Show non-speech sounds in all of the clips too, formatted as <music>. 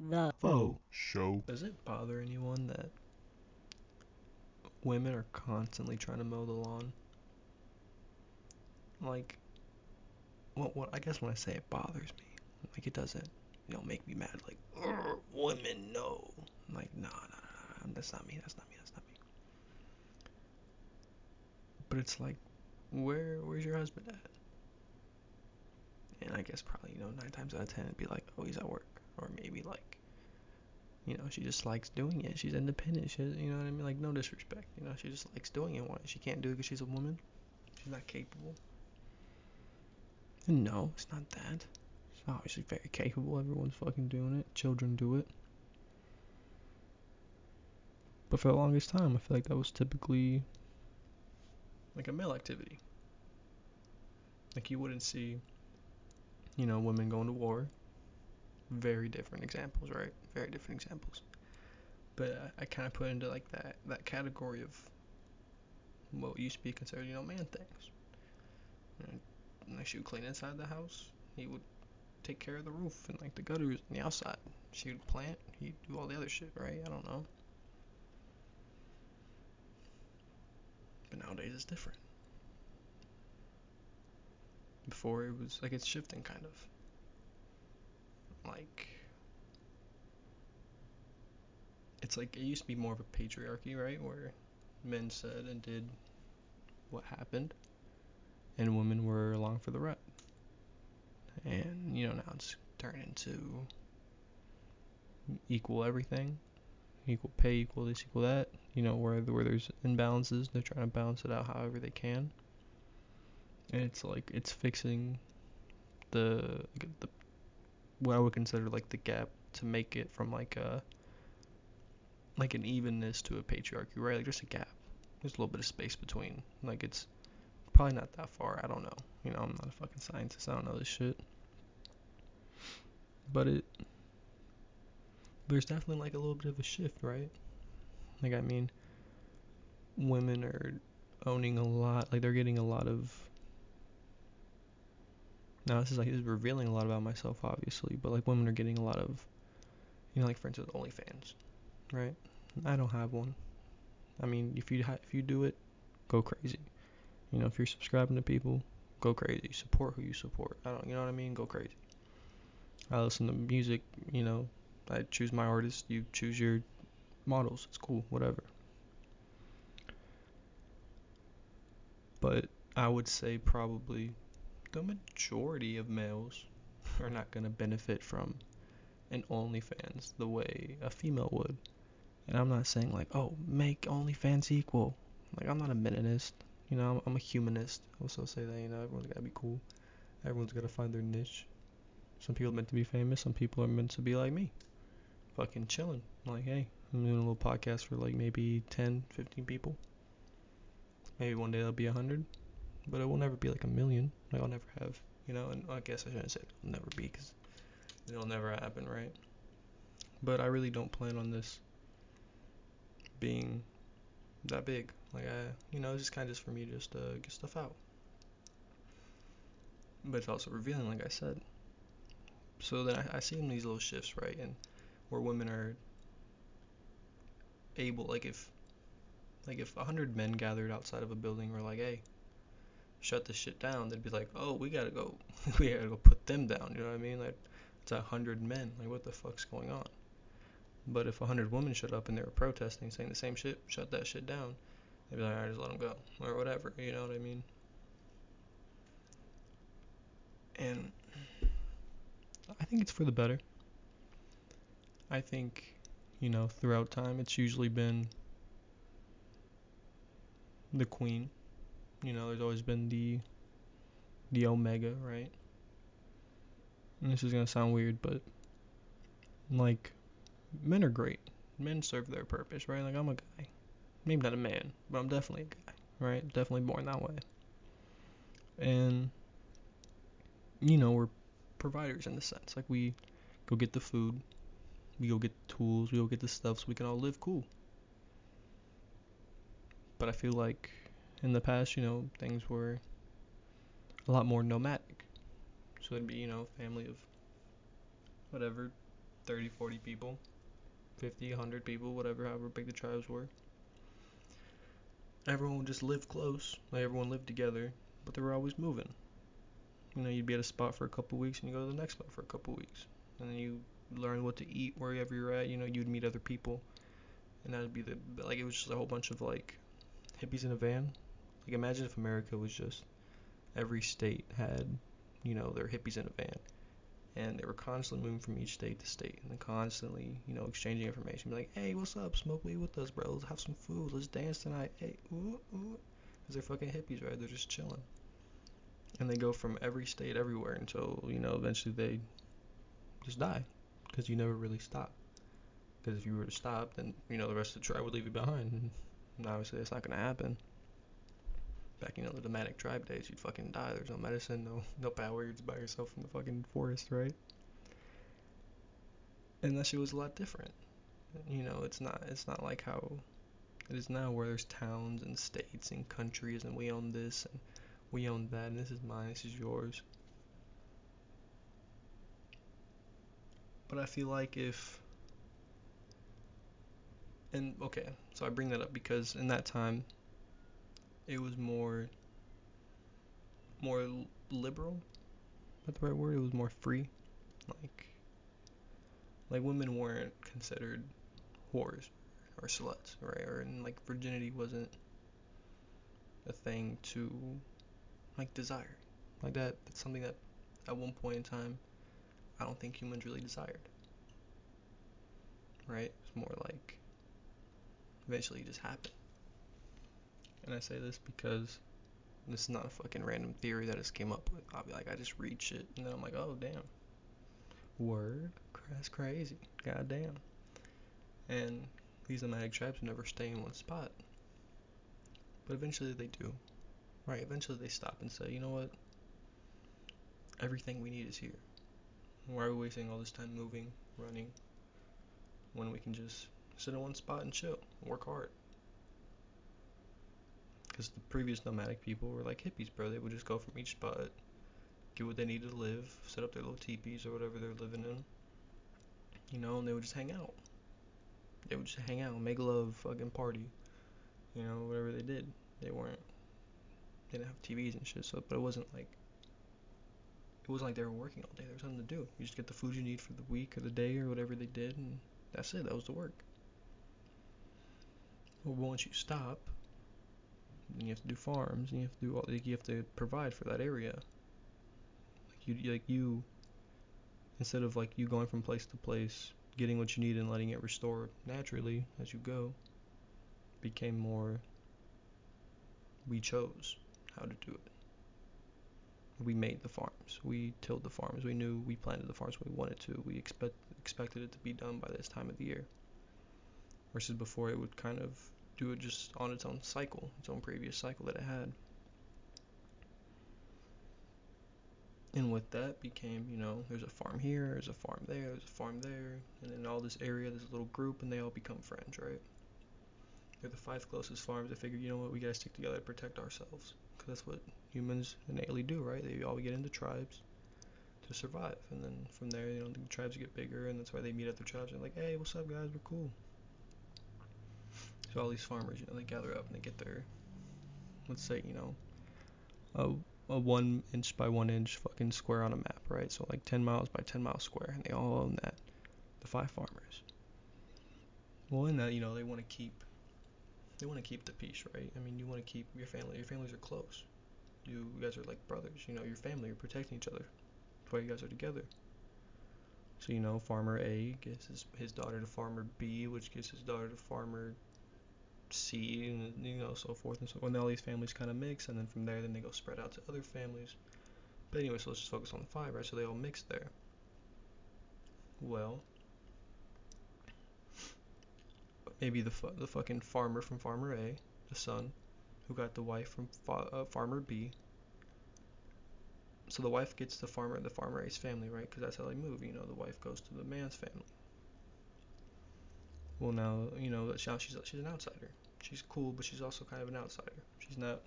The Fo show. Does it bother anyone that women are constantly trying to mow the lawn? Like, what? What? I guess when I say it bothers me, like it doesn't, you know, make me mad. Like, women, no. I'm like, nah, nah, nah, nah, that's not me. That's not me. That's not me. But it's like, where, where's your husband at? And I guess probably, you know, nine times out of ten, it'd be like, oh, he's at work, or maybe like, you know, she just likes doing it. She's independent. She, you know what I mean? Like, no disrespect. You know, she just likes doing it. Why? She can't do it because she's a woman. She's not capable. And no, it's not that. She's obviously very capable. Everyone's fucking doing it. Children do it. But for the longest time, I feel like that was typically like a male activity. Like you wouldn't see, you know, women going to war. Very different examples, right? Very different examples. But uh, I, I kind of put into like that that category of what used to be considered, you know, man things. Know, like she would clean inside the house. He would take care of the roof and like the gutters and the outside. She would plant. He'd do all the other shit, right? I don't know. But nowadays it's different. Before it was like it's shifting kind of. Like it's like it used to be more of a patriarchy, right? Where men said and did what happened and women were along for the ride. And you know now it's turned into equal everything, equal pay, equal this, equal that. You know where where there's imbalances, they're trying to balance it out however they can. And it's like it's fixing the the what I would consider like the gap to make it from like a like an evenness to a patriarchy, right? Like just a gap. There's a little bit of space between. Like it's probably not that far. I don't know. You know, I'm not a fucking scientist. I don't know this shit. But it there's definitely like a little bit of a shift, right? Like I mean, women are owning a lot. Like they're getting a lot of. Now this is like this is revealing a lot about myself, obviously. But like women are getting a lot of, you know, like for instance, OnlyFans, right? I don't have one. I mean, if you ha- if you do it, go crazy. You know, if you're subscribing to people, go crazy. Support who you support. I don't, you know what I mean? Go crazy. I listen to music. You know, I choose my artists You choose your models. It's cool. Whatever. But I would say probably the majority of males <laughs> are not going to benefit from an OnlyFans the way a female would. And I'm not saying like, oh, make OnlyFans equal. Like I'm not a meninist. You know, I'm, I'm a humanist. I also say that you know everyone's gotta be cool. Everyone's gotta find their niche. Some people are meant to be famous. Some people are meant to be like me, fucking chilling. Like, hey, I'm doing a little podcast for like maybe 10, 15 people. Maybe one day it'll be hundred, but it will never be like a million. Like I'll never have, you know. And I guess I shouldn't say it'll never be because it'll never happen, right? But I really don't plan on this being that big. Like I, you know, it's just kind of just for me to just uh, get stuff out. But it's also revealing, like I said. So then I, I see in these little shifts, right, and where women are able, like if, like if a hundred men gathered outside of a building were like, hey, shut this shit down, they'd be like, oh, we gotta go, <laughs> we gotta go put them down. You know what I mean? Like it's a hundred men. Like what the fuck's going on? But if a hundred women showed up and they were protesting, saying the same shit, shut that shit down, they'd be like, alright, just let them go, or whatever. You know what I mean? And I think it's for the better. I think, you know, throughout time, it's usually been the queen. You know, there's always been the the omega, right? And this is gonna sound weird, but like men are great. Men serve their purpose, right? Like I'm a guy. Maybe not a man, but I'm definitely a guy, right? Definitely born that way. And you know, we're providers in the sense. Like we go get the food, we go get the tools, we go get the stuff so we can all live cool. But I feel like in the past, you know, things were a lot more nomadic. So it'd be, you know, a family of whatever, 30, 40 people, 50, 100 people, whatever, however big the tribes were. Everyone would just live close, like everyone lived together, but they were always moving. You know, you'd be at a spot for a couple weeks and you go to the next spot for a couple weeks. And then you learn what to eat wherever you're at, you know, you'd meet other people. And that'd be the, like, it was just a whole bunch of, like, hippies in a van. Like, imagine if America was just, every state had, you know, their hippies in a van and they were constantly moving from each state to state and constantly, you know, exchanging information. Be like, hey, what's up? Smoke weed with us, bro. Let's have some food. Let's dance tonight. Hey, ooh, ooh. Because they're fucking hippies, right? They're just chilling. And they go from every state everywhere until, you know, eventually they just die. Because you never really stop. Because if you were to stop, then, you know, the rest of the tribe would leave you behind. And obviously that's not going to happen back you know the nomadic tribe days, you'd fucking die. There's no medicine, no <laughs> no power. You're just by yourself in the fucking forest, right? And that shit was a lot different. You know, it's not it's not like how it is now, where there's towns and states and countries, and we own this and we own that, and this is mine, this is yours. But I feel like if and okay, so I bring that up because in that time it was more more liberal. That's the right word. It was more free. Like like women weren't considered whores or sluts, right? Or and like virginity wasn't a thing to like desire. Like that that's something that at one point in time I don't think humans really desired. Right? It's more like eventually it just happened. And I say this because this is not a fucking random theory that I just came up with. I'll be like, I just read shit, and then I'm like, oh damn, word, that's crazy, goddamn. And these nomadic tribes never stay in one spot, but eventually they do. Right? Eventually they stop and say, you know what? Everything we need is here. Why are we wasting all this time moving, running, when we can just sit in one spot and chill, work hard? Because the previous nomadic people were like hippies, bro. They would just go from each spot, get what they needed to live, set up their little teepees or whatever they're living in, you know, and they would just hang out. They would just hang out, make love, fucking party, you know, whatever they did. They weren't, they didn't have TVs and shit, so, but it wasn't like, it wasn't like they were working all day. There was nothing to do. You just get the food you need for the week or the day or whatever they did, and that's it. That was the work. But once you stop, and you have to do farms, and you have to do all, like, you have to provide for that area. Like you, like you, instead of like you going from place to place, getting what you need and letting it restore naturally as you go, became more. We chose how to do it. We made the farms. We tilled the farms. We knew we planted the farms we wanted to. We expect expected it to be done by this time of the year. Versus before, it would kind of do it just on its own cycle, its own previous cycle that it had. And with that became, you know, there's a farm here, there's a farm there, there's a farm there, and in all this area there's a little group and they all become friends, right? They're the five closest farms. They figured, you know what, we gotta stick together to protect ourselves. Because that's what humans innately do, right? They all get into tribes to survive. And then from there, you know, the tribes get bigger, and that's why they meet other tribes and like, hey, what's up, guys? We're cool. So all these farmers, you know, they gather up and they get their, let's say, you know, a, a one inch by one inch fucking square on a map, right? So like 10 miles by 10 miles square, and they all own that. The five farmers. Well, in that, you know, they want to keep, they want to keep the peace, right? I mean, you want to keep your family. Your families are close. You, guys are like brothers. You know, your family. You're protecting each other. That's why you guys are together. So you know, farmer A gives his, his daughter to farmer B, which gives his daughter to farmer C, and you know, so forth and so. And all these families kind of mix, and then from there, then they go spread out to other families. But anyway, so let's just focus on the five, right? So they all mix there. Well, maybe the fu- the fucking farmer from Farmer A, the son, who got the wife from fa- uh, Farmer B. So the wife gets the farmer, the Farmer A's family, right? Because that's how they move. You know, the wife goes to the man's family. Well, now you know that she's she's an outsider. She's cool, but she's also kind of an outsider. She's not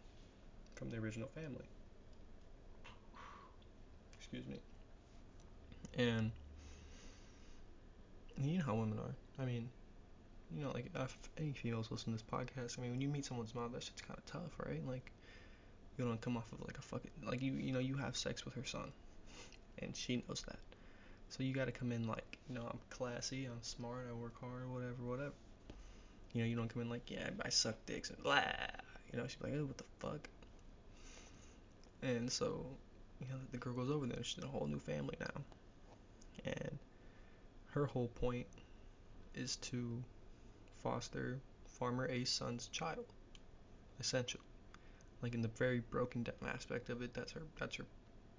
from the original family. Excuse me. And you know how women are. I mean, you know, like if any females listen to this podcast, I mean, when you meet someone's mom, that shit's kind of tough, right? Like, you don't come off of like a fucking like you you know you have sex with her son, and she knows that. So you got to come in like, you know, I'm classy, I'm smart, I work hard, whatever, whatever. You know, you don't come in like, yeah, I suck dicks and blah. You know, she's like, oh, what the fuck? And so, you know, the girl goes over there. She's in a whole new family now, and her whole point is to foster Farmer A's son's child, essentially. Like in the very broken down aspect of it, that's her that's her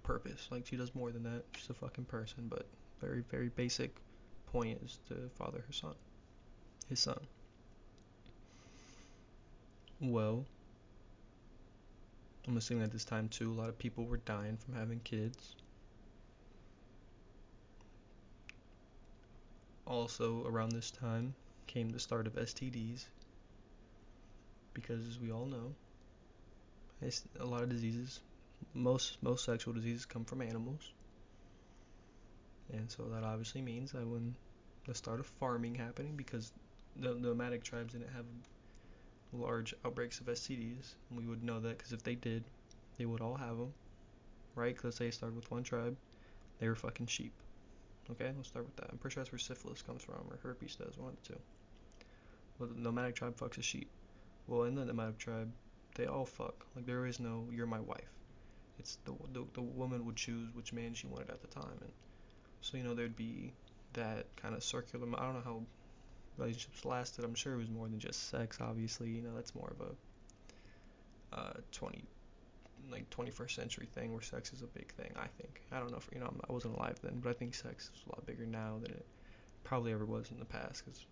purpose. Like she does more than that. She's a fucking person, but very very basic point is to father her son, his son. Well, I'm assuming at this time too, a lot of people were dying from having kids. Also, around this time came the start of STDs, because as we all know, a lot of diseases, most most sexual diseases come from animals, and so that obviously means that when the start of farming happening, because the, the nomadic tribes didn't have large outbreaks of STDs. And we would know that because if they did, they would all have them, right? Because they started with one tribe, they were fucking sheep. Okay, let's start with that. I'm pretty sure that's where syphilis comes from, or herpes does, one of the two. Well, the nomadic tribe fucks a sheep. Well, in the nomadic tribe, they all fuck. Like there is no "you're my wife." It's the the, the woman would choose which man she wanted at the time, and so you know there'd be that kind of circular. I don't know how relationships lasted. I'm sure it was more than just sex. Obviously, you know that's more of a uh, 20 like 21st century thing where sex is a big thing. I think. I don't know if you know I wasn't alive then, but I think sex is a lot bigger now than it probably ever was in the past. Because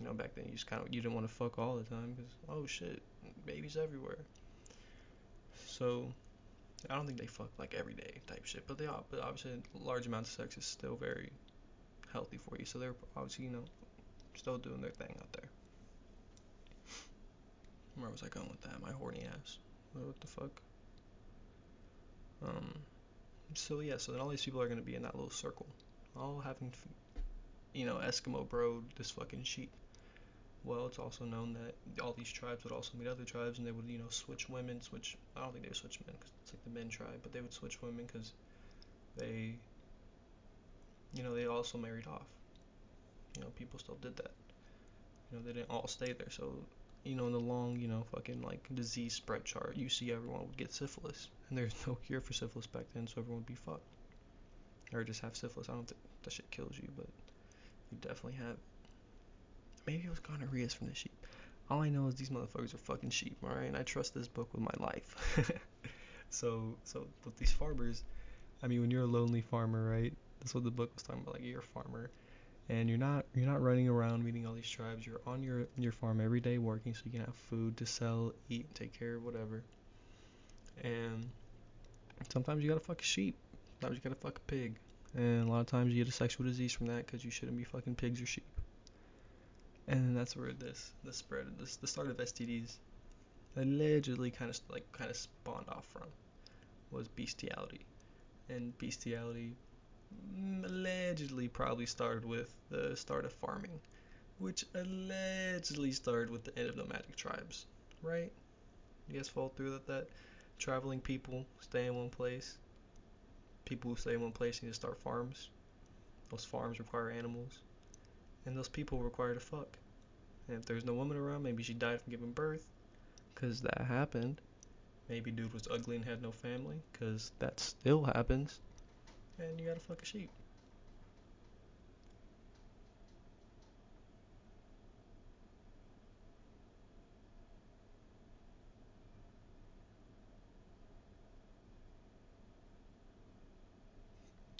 you know back then you just kind of you didn't want to fuck all the time because oh shit, babies everywhere. So I don't think they fuck like every day type shit, but they but obviously large amounts of sex is still very healthy for you. So they're obviously you know still doing their thing out there. Where was I going with that? My horny ass. What the fuck? Um. So yeah, so then all these people are gonna be in that little circle, all having, you know, Eskimo bro this fucking sheep. Well, it's also known that all these tribes would also meet other tribes, and they would, you know, switch women. Switch. I don't think they would switch men because it's like the men tribe, but they would switch women because they, you know, they also married off. You know, people still did that. You know, they didn't all stay there. So, you know, in the long, you know, fucking like disease spread chart, you see everyone would get syphilis. And there's <laughs> no cure for syphilis back then, so everyone would be fucked. Or just have syphilis. I don't think that shit kills you, but you definitely have Maybe it was gonorrhea from the sheep. All I know is these motherfuckers are fucking sheep, alright? And I trust this book with my life. <laughs> so, so with these farmers, I mean, when you're a lonely farmer, right? That's what the book was talking about. Like, you're a farmer and you're not you're not running around meeting all these tribes. You're on your your farm every day working so you can have food to sell, eat, take care of whatever. And sometimes you gotta fuck a sheep. Sometimes you gotta fuck a pig. And a lot of times you get a sexual disease from that because you shouldn't be fucking pigs or sheep. And that's where this the spread this the start of STDs allegedly kind of like kind of spawned off from was bestiality. And bestiality allegedly probably started with the start of farming, which allegedly started with the end of nomadic tribes, right? You guys fall through that that traveling people stay in one place. People who stay in one place need to start farms. Those farms require animals, and those people require to fuck. And if there's no woman around, maybe she died from giving birth, cause that happened. Maybe dude was ugly and had no family, cause that still happens and you gotta fuck a sheep.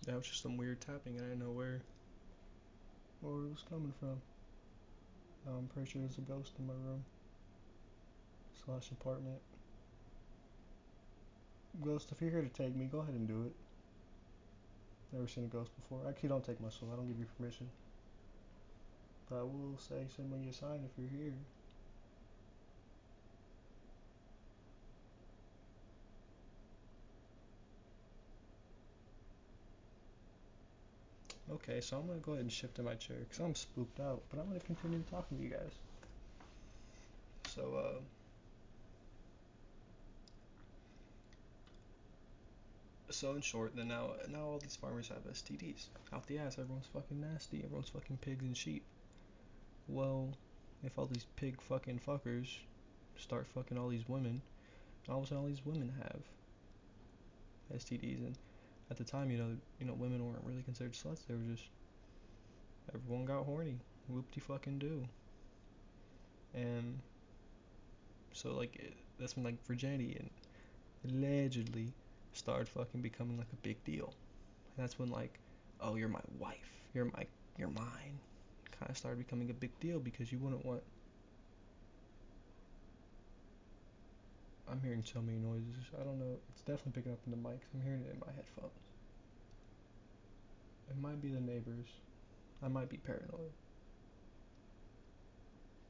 That was just some weird tapping. And I didn't know where where it was coming from. I'm pretty sure there's a ghost in my room slash apartment. Ghost, if you're here to take me, go ahead and do it. Never seen a ghost before. Actually, don't take my soul. I don't give you permission. But I will say, send me a sign if you're here. Okay, so I'm gonna go ahead and shift in my chair because I'm spooked out, but I'm gonna continue talking to you guys. So, uh, so in short, then now now all these farmers have STDs out the ass. Everyone's fucking nasty. Everyone's fucking pigs and sheep. Well, if all these pig fucking fuckers start fucking all these women, all of a sudden all these women have STDs, and at the time, you know, you know, women weren't really considered sluts. They were just everyone got horny. Whoop de fucking do. And so like it, that's when like virginity and allegedly started fucking becoming like a big deal. And that's when like, oh, you're my wife. You're my you're mine. Kind of started becoming a big deal because you wouldn't want I'm hearing so many noises. I don't know. It's definitely picking up in the mics. I'm hearing it in my headphones. It might be the neighbors. I might be paranoid.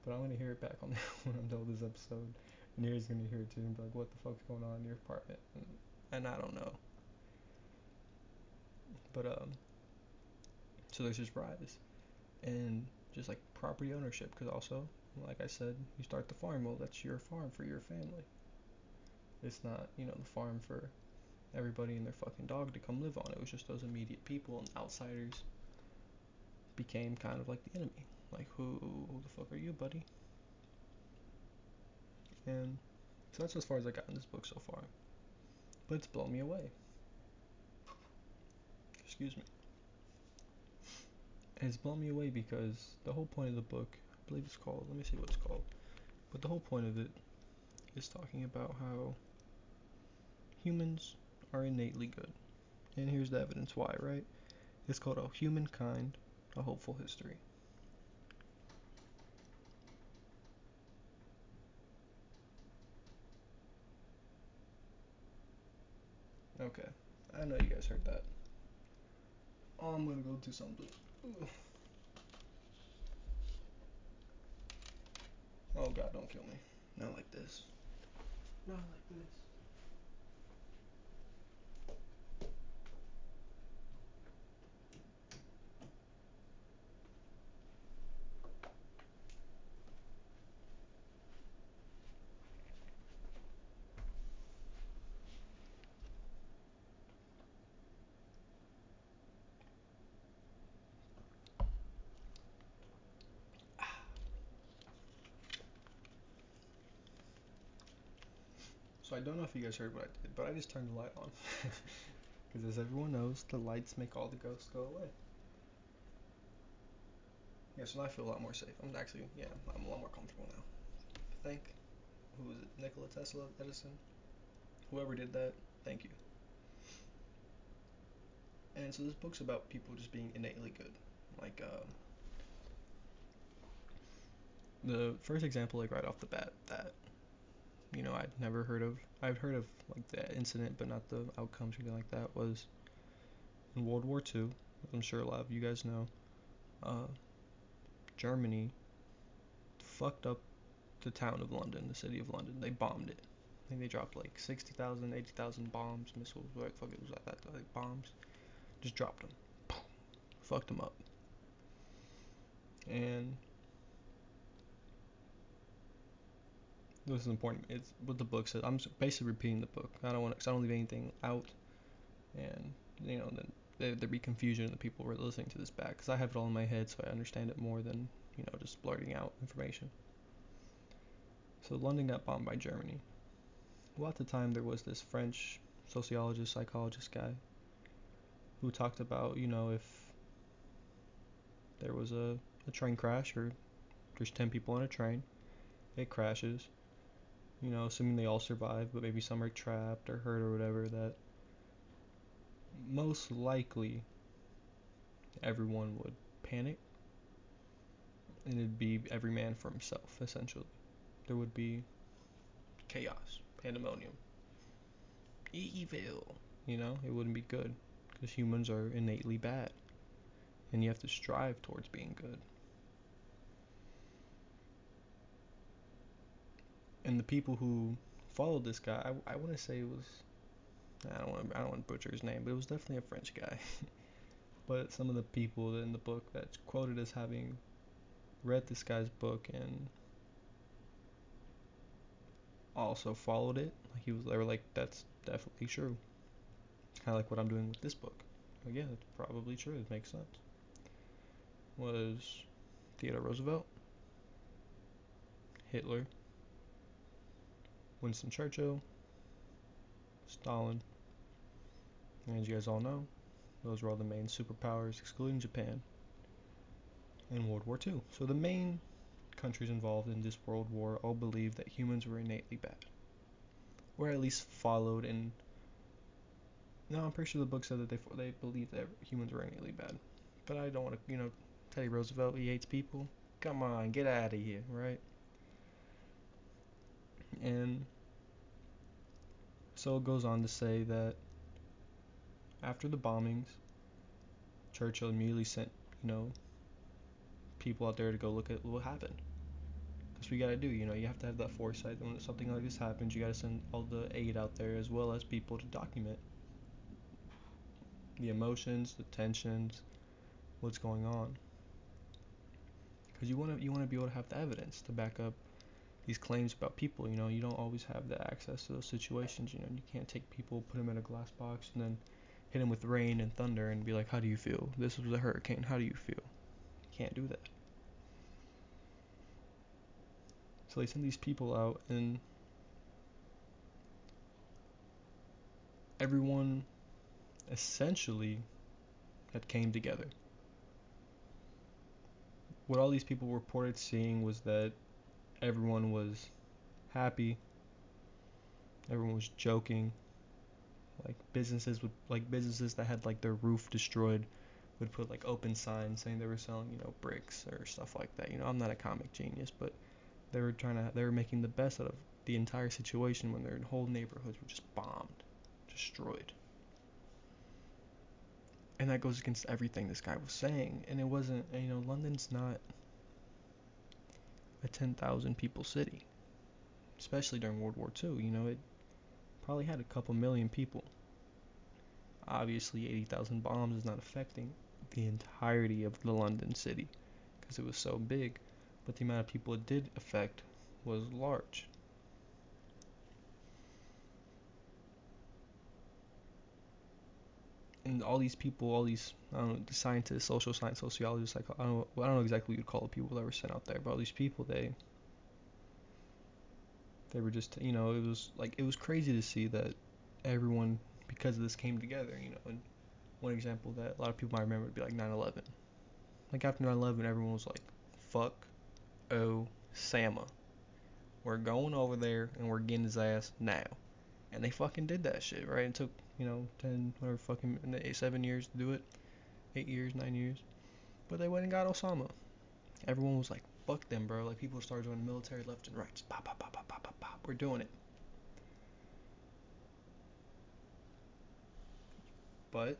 But I'm gonna hear it back on <laughs> when I'm done with this episode. And Neri's gonna hear it too and be like, what the fuck's going on in your apartment? And, and I don't know. But um so there's this rise and just like property ownership because also like I said, you start the farm, well that's your farm for your family. It's not, you know, the farm for everybody and their fucking dog to come live on. It was just those immediate people and outsiders became kind of like the enemy. Like, who, who the fuck are you, buddy? And so that's as far as I got in this book so far. But it's blown me away. Excuse me. And it's blown me away because the whole point of the book, I believe it's called, let me see what it's called. But the whole point of it is talking about how humans are innately good. And here's the evidence why, right? It's called A Humankind, A Hopeful History. Okay, I know you guys heard that. I'm gonna go do something. Oh god, don't kill me. Not like this. Not like this. So I don't know if you guys heard what I did, but I just turned the light on. <laughs> Because as everyone knows, the lights make all the ghosts go away. Yeah, so now I feel a lot more safe. I'm actually, yeah, I'm a lot more comfortable now. Thank, who was it, Nikola Tesla, Edison? Whoever did that, thank you. And so this book's about people just being innately good. Like, uh, the first example, like right off the bat, that you know I'd never heard of. I've heard of like the incident, but not the outcomes or anything like that. Was in World War II. I'm sure a lot of you guys know. Uh, Germany fucked up the town of London, the city of London. They bombed it. I think they dropped like 60,000, 80,000 bombs, missiles, whatever fuck it was like that, like bombs. Just dropped them. Fucked them up. And this is important. It's what the book says. I'm basically repeating the book. I don't want to, I don't leave anything out, and you know, then there there be confusion in the people who are listening to this back because I have it all in my head, so I understand it more than you know just blurting out information. So London got bombed by Germany. Well, at the time there was this French sociologist, psychologist guy who talked about you know if there was a, a train crash or there's 10 people on a train, it crashes you know, assuming they all survive, but maybe some are trapped or hurt or whatever, that most likely everyone would panic and it'd be every man for himself, essentially. There would be chaos, pandemonium, evil, you know, it wouldn't be good because humans are innately bad and you have to strive towards being good. And the people who followed this guy, I, I want to say it was I don't want I don't want to butcher his name, but it was definitely a French guy. <laughs> But some of the people in the book that's quoted as having read this guy's book and also followed it, like he was, they were like, that's definitely true. Kind of like what I'm doing with this book. Again, yeah, it's probably true. It makes sense. Was Theodore Roosevelt, Hitler, Winston Churchill, Stalin, and as you guys all know, those were all the main superpowers, excluding Japan, in World War II. So the main countries involved in this world war all believed that humans were innately bad, or at least followed and. No, I'm pretty sure the book said that they they believed that humans were innately bad, but I don't want to, you know, Teddy Roosevelt he hates people. Come on, get out of here, right? And so it goes on to say that after the bombings, Churchill immediately sent, you know, people out there to go look at what happened. That's what you gotta do, you know, you have to have that foresight. When something like this happens, you gotta send all the aid out there as well as people to document the emotions, the tensions, what's going on. Because you want to you want to be able to have the evidence to back up these claims about people. You know, you don't always have the access to those situations. You know, you can't take people, put them in a glass box, and then hit them with rain and thunder and be like, "How do you feel? This was a hurricane. How do you feel?" You can't do that. So they send these people out, and everyone essentially had came together. What all these people reported seeing was that everyone was happy. Everyone was joking. Like businesses would like businesses that had like their roof destroyed would put like open signs saying they were selling, you know, bricks or stuff like that. You know, I'm not a comic genius, but they were trying to they were making the best out of the entire situation when their whole neighborhoods were just bombed, destroyed. And that goes against everything this guy was saying. And it wasn't, you know, London's not a 10,000 people city, especially during World War II. You know, it probably had a couple million people. Obviously, 80,000 bombs is not affecting the entirety of the London city because it was so big, but the amount of people it did affect was large. And all these people, all these I don't know, the scientists, social science, sociologists, like I don't know, I don't know exactly what you'd call the people that were sent out there, but all these people, they they were just, you know, it was like it was crazy to see that everyone because of this came together, you know. And one example that a lot of people might remember would be like 9/11. Like after 9/11, everyone was like, "Fuck, oh, Sama, we're going over there and we're getting his ass now." And they fucking did that shit, right? It took you know, 10, whatever fucking, eight, seven years to do it. Eight years, nine years. But they went and got Osama. Everyone was like, fuck them, bro. Like, people started joining the military left and right. Pop, pop, pop, pop, pop, pop, pop. We're doing it. But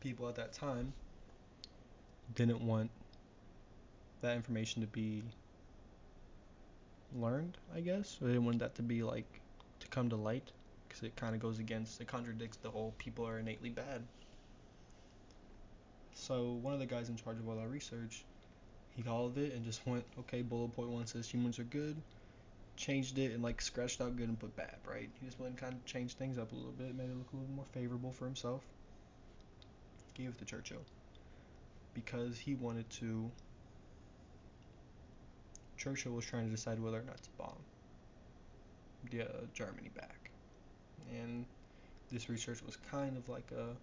people at that time didn't want that information to be learned, I guess. They didn't want that to be like to come to light because it kind of goes against, it contradicts the whole people are innately bad. So one of the guys in charge of all that research, he called it and just went, okay, bullet point one says humans are good, changed it and like scratched out good and put bad, right? He just went and kind of changed things up a little bit, made it look a little more favorable for himself. Gave it to Churchill because he wanted to. Churchill was trying to decide whether or not to bomb the, uh, Germany back and this research was kind of like a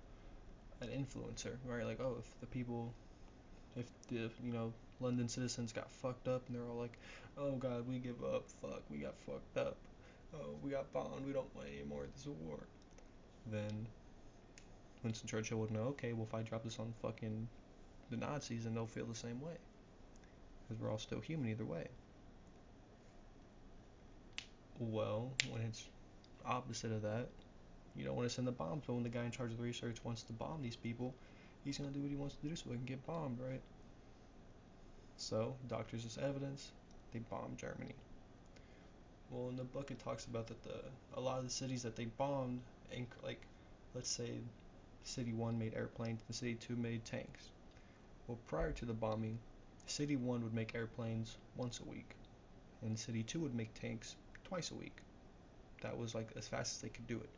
an influencer, right? Like, oh, if the people, if the you know London citizens got fucked up and they're all like, oh God, we give up, fuck, we got fucked up, oh, we got bombed, we don't want any more of this war, then Winston Churchill would know, okay, well if I drop this on fucking the Nazis, then they'll feel the same way, because we're all still human either way. Well, when it's opposite of that. You don't want to send the bombs, but when the guy in charge of the research wants to bomb these people, he's gonna do what he wants to do so they can get bombed, right? So, doctors as evidence, they bombed Germany. Well, in the book it talks about that the a lot of the cities that they bombed, like, let's say City 1 made airplanes, and City 2 made tanks. Well, prior to the bombing, City 1 would make airplanes once a week, and City 2 would make tanks twice a week. That was like as fast as they could do it.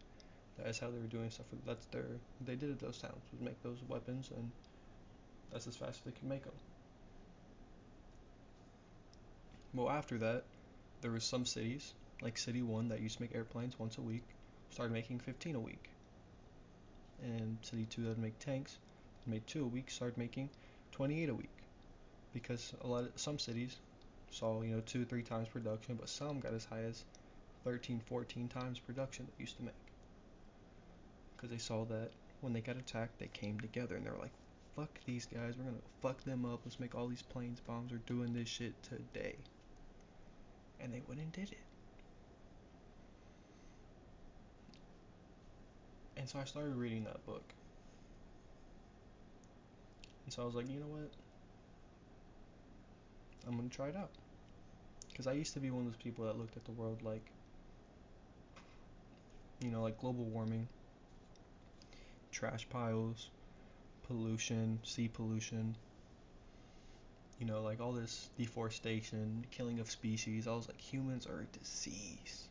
That's how they were doing stuff. That's their they did it those towns was make those weapons, and that's as fast as they could make them. Well, after that, there was some cities like City One that used to make airplanes once a week, started making 15 a week, and City Two that make tanks, made two a week, started making 28 a week, because a lot of some cities saw you know two three times production, but some got as high as 13, 14 times production they used to make. Because they saw that when they got attacked, they came together and they were like, fuck these guys, we're gonna fuck them up, let's make all these planes bombs, we're doing this shit today. And they went and did it. And so I started reading that book. And so I was like, you know what? I'm gonna try it out. Because I used to be one of those people that looked at the world like, you know, like global warming, trash piles, pollution, sea pollution, you know, like all this deforestation, killing of species. I was like, humans are a disease.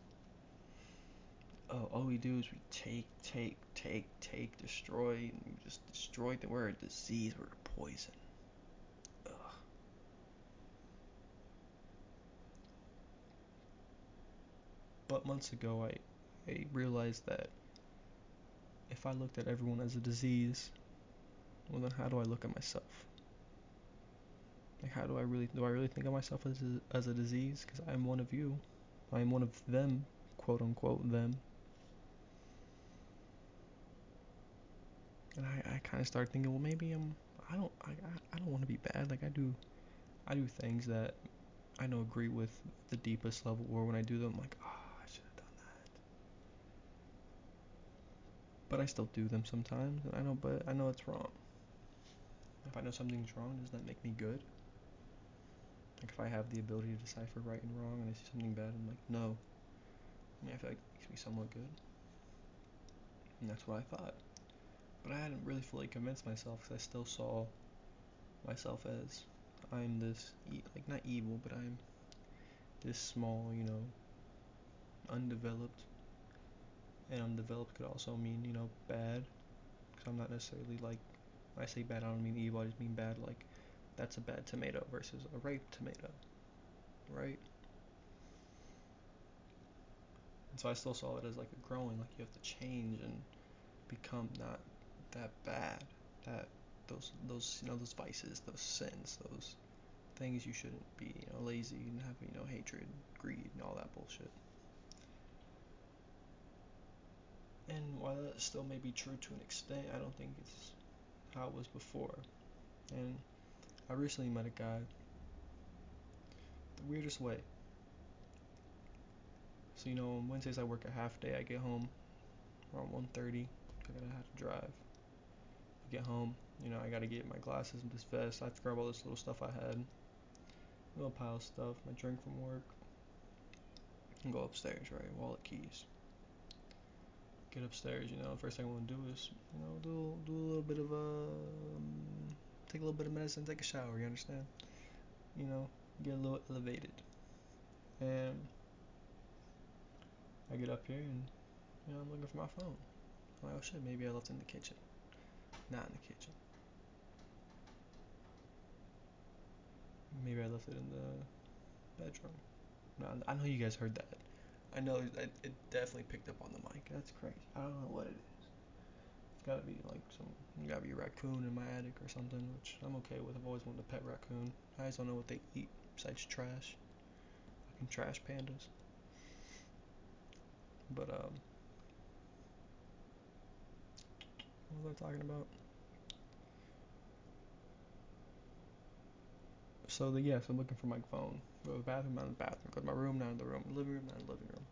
Oh, all we do is we take, take, take, take, destroy, and we just destroy. The, we're a disease. We're a poison. Ugh. But months ago, I, I realized that if I looked at everyone as a disease, well then how do I look at myself? Like how do I really do I really think of myself as a, as a disease? Because I'm one of you. I am one of them, quote unquote them. And I, I kind of started thinking, well, maybe I'm. I don't. I, I don't want to be bad. Like I do. I do things that I know agree with the deepest level. Or when I do them, I'm like, oh, I should have done that. But I still do them sometimes, and I know. But I know it's wrong. If I know something's wrong, does that make me good? Like if I have the ability to decipher right and wrong, and I see something bad, I'm like, no. I mean, I feel like it makes me somewhat good. And that's what I thought. But I hadn't really fully convinced myself because I still saw myself as I'm this, e- like, not evil, but I'm this small, you know, undeveloped. And undeveloped could also mean, you know, bad. Because I'm not necessarily like, I say bad, I don't mean evil, I just mean bad, like, that's a bad tomato versus a ripe tomato, right? And so I still saw it as like a growing, like you have to change and become not that bad, that those those you know those vices, those sins, those things you shouldn't be, you know, lazy and have you know hatred, greed, and all that bullshit. And while that still may be true to an extent, I don't think it's how it was before. And I recently met a guy the weirdest way. So you know, on Wednesdays I work a half day. I get home around 1:30. I gotta have to drive. I get home, you know, I gotta get my glasses and this vest. I have to grab all this little stuff I had, little pile of stuff, my drink from work, and go upstairs. Right, wallet, keys. Get upstairs. You know, first thing I want to do is, you know, do do a little bit of a um, take a little bit of medicine, take a shower. You understand? You know, get a little elevated. And I get up here and you know I'm looking for my phone. I'm like, oh shit, maybe I left it in the kitchen. Not in the kitchen. Maybe I left it in the bedroom. No, I know you guys heard that. I know it, it definitely picked up on the mic. That's crazy. I don't know what it is. It's gotta be like some, gotta be a raccoon in my attic or something, which I'm okay with. I've always wanted a pet raccoon. I just don't know what they eat besides trash. Fucking trash pandas. But um, what was I talking about? So the yes, I'm looking for my phone. Go to the bathroom, not in the bathroom. Go to my room, not in the room. Living room, not in the living room.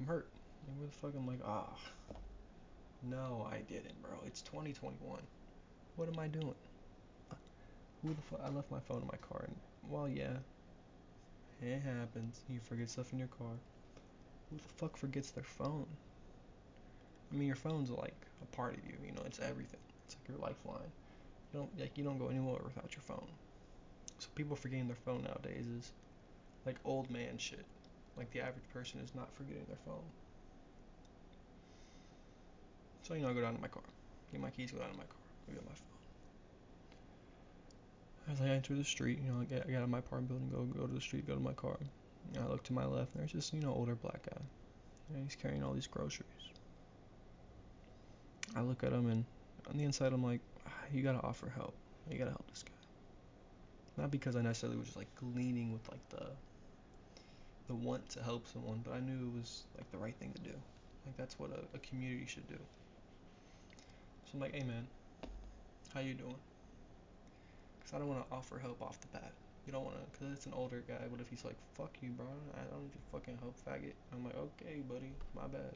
I'm hurt. And where the fuck? I'm like, ah. No, I didn't, bro. It's 2021. What am I doing? Who the fuck? I left my phone in my car. And, well, yeah. It happens. You forget stuff in your car. Who the fuck forgets their phone? I mean, your phone's like a part of you. You know, it's everything. It's like your lifeline. You don't like you don't go anywhere without your phone. So people forgetting their phone nowadays is like old man shit. Like the average person is not forgetting their phone. So you know, I go down to my car, get my keys, go down to my car, go get my phone. As I enter the street, you know, I get, I get out of my apartment building, go go to the street, go to my car. And I look to my left, and there's this you know older black guy, and he's carrying all these groceries. I look at him, and on the inside, I'm like, ah, you gotta offer help. You gotta help this guy. Not because I necessarily was just like leaning with like the the want to help someone, but I knew it was like the right thing to do. Like that's what a, a community should do. So I'm like, hey man, how you doing? Because I don't want to offer help off the bat. You don't want to, because it's an older guy. What if he's like, fuck you, bro? I don't need your fucking help, faggot. I'm like, okay, buddy, my bad.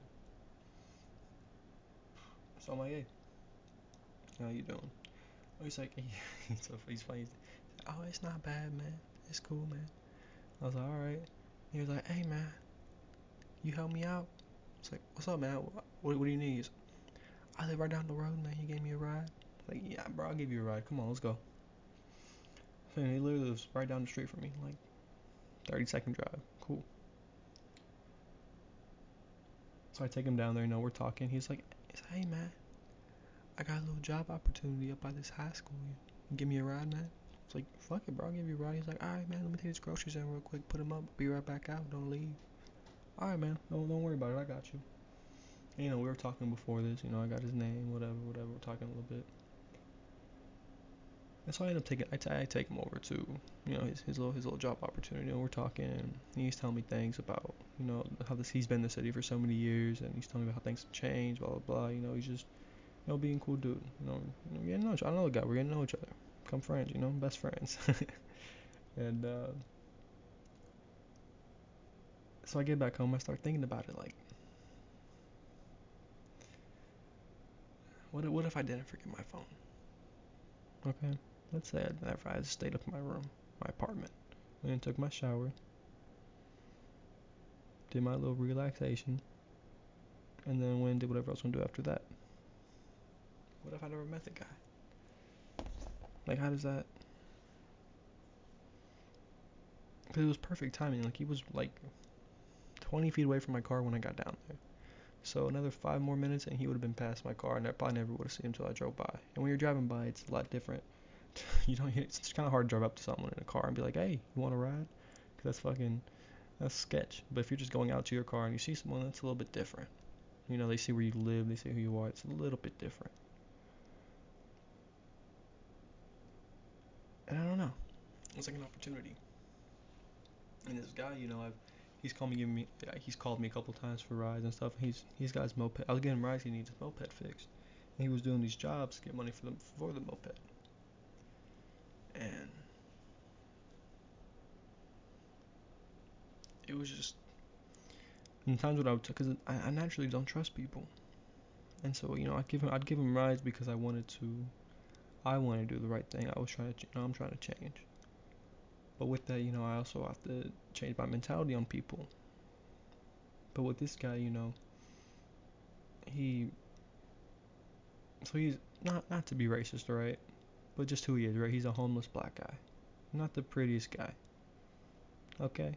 So I'm like, hey, how you doing? Oh, he's like, <laughs> he's so he's funny. Oh, it's not bad, man. It's cool, man. I was like, all right. He was like, hey, man, you help me out. It's like, what's up, man? What, what, do you need? I live right down the road, man. You gave me a ride. Like, yeah, bro, I'll give you a ride. Come on, let's go. So he literally lives right down the street from me, like 30 second drive. Cool. So I take him down there. You know, we're talking. He's like, he's like, hey, man, I got a little job opportunity up by this high school. You give me a ride, man? It's like, fuck it, bro. I'll give you a ride. He's like, all right, man. Let me take these groceries in real quick. Put them up. Be right back out. Don't leave. All right, man. Don't don't worry about it. I got you. And, you know, we were talking before this. You know, I got his name, whatever, whatever. We're talking a little bit. And so I end up taking, I, t- I take him over to, you know, his, his little his little job opportunity. And we're talking. He's telling me things about, you know, how this he's been in the city for so many years, and he's telling me about how things have changed, blah blah blah. You know, he's just, you know, being cool dude. You know, you know getting to know each. I know the guy. We're getting to know each other. Become friends. You know, best friends. <laughs> and uh, so I get back home. I start thinking about it, like. What what if I didn't forget my phone? Okay, let's say I I just stayed up in my room, my apartment, went and took my shower, did my little relaxation, and then went and did whatever I was gonna do after that. What if I never met the guy? Like, how does that? Because it was perfect timing. Like, he was like 20 feet away from my car when I got down there. So another five more minutes, and he would have been past my car, and I probably never would have seen him until I drove by. And when you're driving by, it's a lot different. <laughs> you don't. It's kind of hard to drive up to someone in a car and be like, "Hey, you want to ride?" Cause that's fucking that's sketch. But if you're just going out to your car and you see someone, that's a little bit different. You know, they see where you live, they see who you are. It's a little bit different. And I don't know. It's like an opportunity. And this guy, you know, I've he's called me, giving me, he's called me a couple times for rides and stuff. He's he's got his moped. I was getting rides. He needs his moped fixed. And he was doing these jobs to get money for them for the moped. And it was just in times when I would, because I, I naturally don't trust people, and so you know I'd give him I'd give him rides because I wanted to, I want to do the right thing. I was trying to, you know, I'm trying to change. But with that, you know, I also have to change my mentality on people. But with this guy, you know, he so he's not not to be racist, right? But just who he is, right? He's a homeless black guy. Not the prettiest guy. Okay?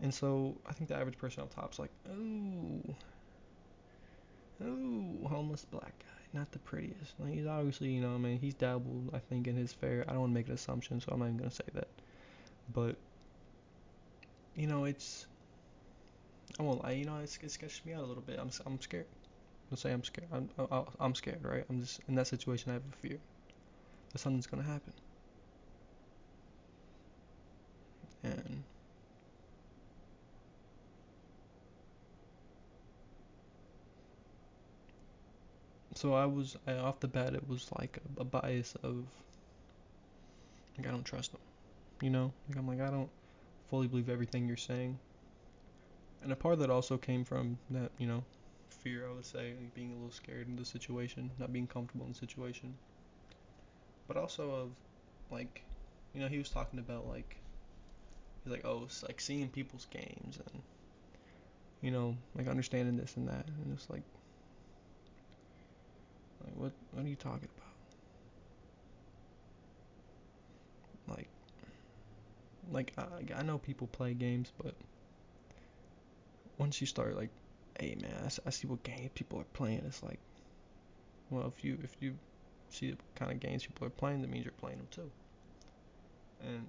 And so I think the average person up top's like, ooh, ooh, homeless black guy. Not the prettiest. Like, he's obviously, you know, I mean, he's dabbled, I think, in his fair. I don't want to make an assumption, so I'm not even to say that. But, you know, it's, I won't lie, you know, it's, it sketches me out a little bit. I'm, I'm scared. I'll say I'm scared. I'm, I'm scared, right? I'm just, in that situation, I have a fear that something's to happen. And, so I was I, off the bat. It was like a, a bias of like I don't trust them, you know. Like I'm like I don't fully believe everything you're saying. And a part of that also came from that you know fear. I would say like being a little scared in the situation, not being comfortable in the situation. But also of like you know he was talking about like he's like oh it's like seeing people's games and you know like understanding this and that and it's like Like, what, what are you talking about? Like, like I, I know people play games, but once you start like, hey man, I, I see what games people are playing. It's like, well, if you if you see the kind of games people are playing, that means you're playing them too. And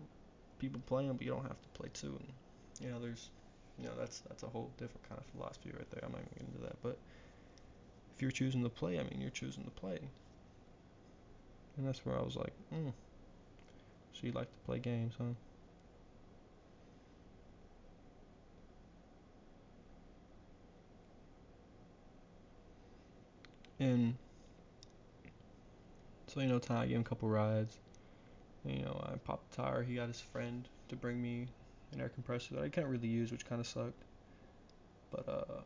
people play them, but you don't have to play too. And you know, there's, you know, that's that's a whole different kind of philosophy right there. I'm not gonna get into that, but if you're choosing to play, I mean, you're choosing to play. And that's where I was like, hmm. So you like to play games, huh? And so you know, Ty gave him a couple rides. And, you know, I popped the tire. He got his friend to bring me an air compressor that I can't really use, which kind of sucked. But uh,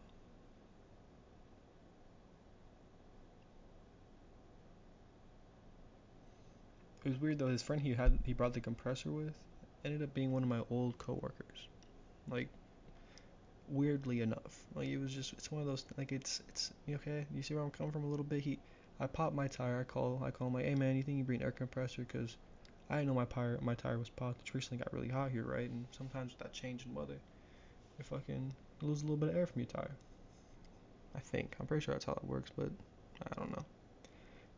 it was weird though. His friend he had he brought the compressor with ended up being one of my old coworkers. Like weirdly enough, like it was just it's one of those like it's it's okay. You see where I'm coming from a little bit. He I popped my tire. I call I call him like, hey man, you think you bring an air compressor? Cause I didn't know my tire my tire was popped. It recently got really hot here, right? And sometimes with that change in weather, you fucking lose a little bit of air from your tire. I think I'm pretty sure that's how it works, but I don't know.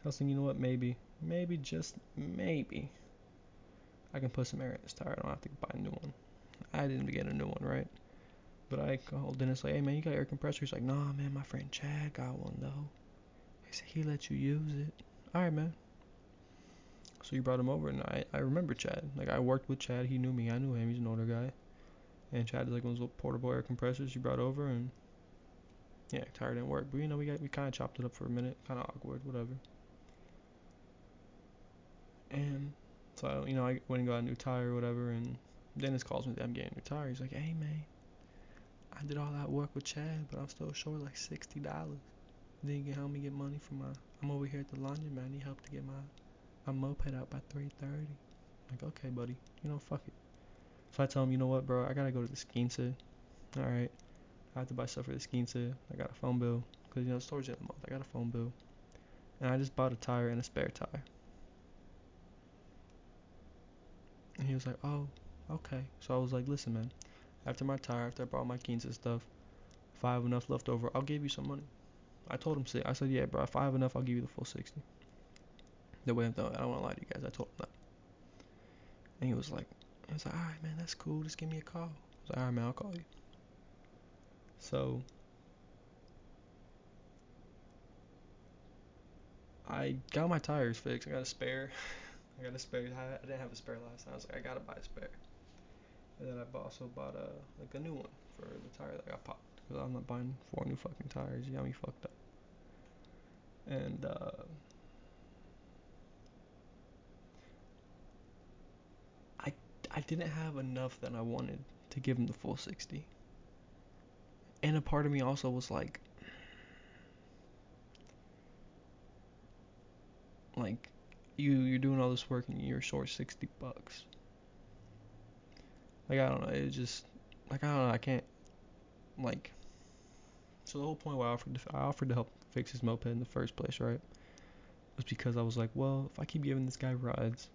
I was thinking, you know what? Maybe, maybe just maybe, I can put some air in this tire. I don't have to buy a new one. I didn't get a new one, right? But I called Dennis like, hey man, you got air compressor? He's like, nah man, my friend Chad got one though. He said he let you use it. All right, man. So you brought him over, and I I remember Chad. Like I worked with Chad. He knew me. I knew him. He's an older guy. And Chad is like one of those portable air compressors you brought over, and yeah, tire didn't work. But you know, we got we kind of chopped it up for a minute. Kind of awkward, whatever. And so you know, I went and got a new tire or whatever, and Dennis calls me. I'm getting a new tire. He's like, hey man, I did all that work with Chad, but I'm still short like sixty dollars. Then you can help me get money for my. I'm over here at the laundromat. He helped to get my my moped out by 3:30. Like, okay, buddy. You know, fuck it. So I tell him, you know what, bro? I gotta go to the Skeensy. All right. I have to buy stuff for the Skeensy. I got a phone bill because you know storage at the month. I got a phone bill, and I just bought a tire and a spare tire. And he was like, oh, okay. So I was like, listen, man. After my tire, after I bought my keys and stuff, if I have enough left over, I'll give you some money. I told him, I said, yeah, bro. If I have enough, I'll give you the full 60. The way I'm doing, I don't want to lie to you guys. I told him that. And he was like, he was like, all right, man, that's cool. Just give me a call. I was like, all right, man, I'll call you. So I got my tires fixed. I got a spare. <laughs> I got a spare. I didn't have a spare last time. I was like, I gotta buy a spare. And then I also bought a like a new one for the tire that got popped. Cause I'm not buying four new fucking tires. You got me fucked up. And uh, I I didn't have enough that I wanted to give him the full 60. And a part of me also was like, like you you're doing all this work and you're short 60 bucks. Like i don't know it just like i don't know i can't like so the whole point why i offered to, i offered to help fix his moped in the first place right was because i was like well if i keep giving this guy rides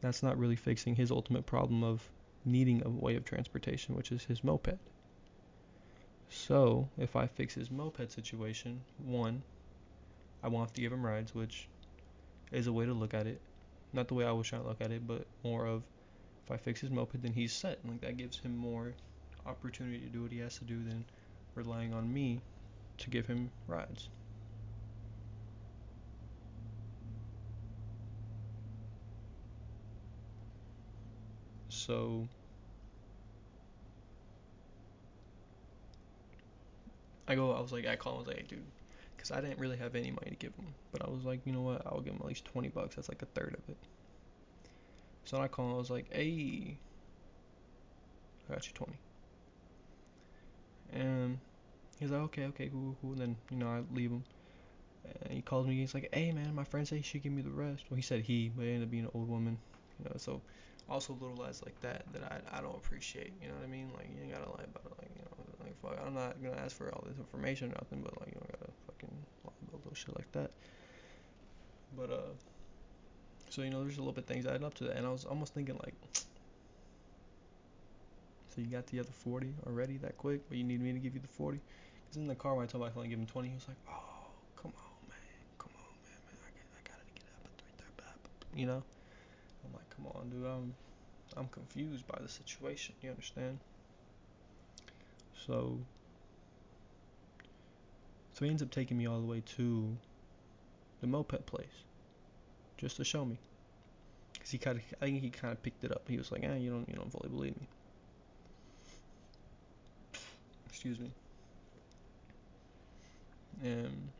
that's not really fixing his ultimate problem of needing a way of transportation which is his moped. So if i fix his moped situation one i won't have to give him rides which is a way to look at it. Not the way I was trying to look at it, but more of if I fix his moped, then he's set. Like that gives him more opportunity to do what he has to do than relying on me to give him rides. So I go, I was like, I call him, I was like, hey, dude, because I didn't really have any money to give him, but I was like, you know what, I'll give him at least 20 bucks. That's like a third of it. So I call him, I was like, hey, I got you 20. And he's like, okay, okay, cool, cool. And then, you know, I leave him. And he calls me, he's like, hey, man, my friend said he should give me the rest. Well, he said he, but it ended up being an old woman. You know, so also little lies like that that I, I don't appreciate. You know what I mean? Like, you ain't gotta lie about it. Like, you know, like, fuck, I'm not gonna ask for all this information or nothing, but, like, you don't gotta fucking lie about little shit like that. But uh, so you know, there's a little bit things adding up to that, and I was almost thinking like, <tsk> so you got the other 40 already that quick, but you need me to give you the 40? Cause in the car when I told him I could only give him 20, he was like, oh, come on, man, come on, man, man, I, got, I gotta get up at three thirty, you know? I'm like, come on, dude, I'm, I'm confused by the situation. You understand? So, so he ends up taking me all the way to the moped place just to show me. Cause he kind of, I think he kind of picked it up. He was like, "Eh, you don't, you don't fully believe me." Excuse me. And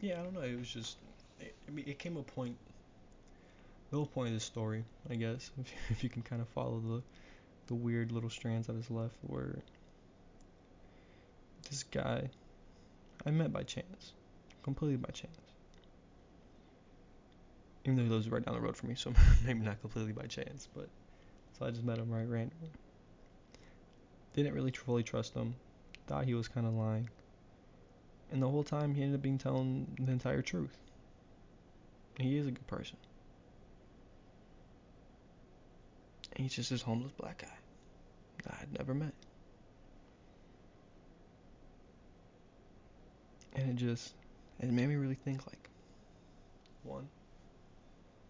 yeah, I don't know. It was just, it, I mean, it came a point. Whole point of this story, I guess, <laughs> if, if you can kind of follow the the weird little strands that is left, where this guy I met by chance, completely by chance. Even though he lives right down the road from me, so <laughs> maybe not completely by chance, but so I just met him right randomly. Didn't really fully trust him. Thought he was kind of lying. And the whole time he ended up being telling the entire truth. He is a good person. And he's just this homeless black guy that I'd never met. And it just it made me really think like one,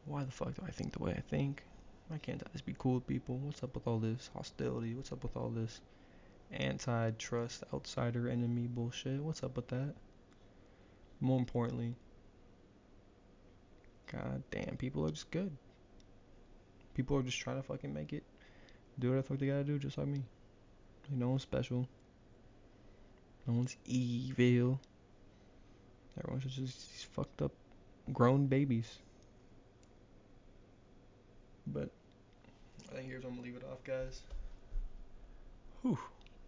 why the fuck do I think the way I think? Why can't I just be cool with people? What's up with all this hostility? What's up with all this anti trust, outsider enemy bullshit? What's up with that? More importantly, god damn, people are just good. People are just trying to fucking make it. Do what the fuck they gotta do, just like me. Like, no one's special. No one's evil. Everyone's just these fucked up grown babies. But I think here's where I'm gonna leave it off, guys. Whew.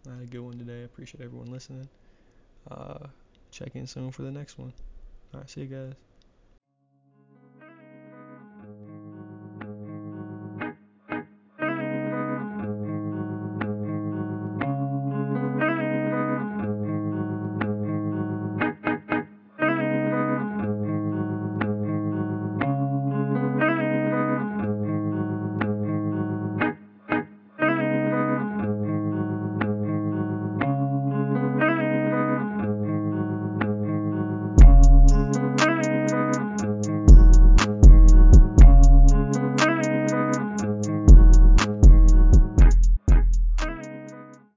I had a good one today. I appreciate everyone listening. Uh, check in soon for the next one. Alright, see you guys.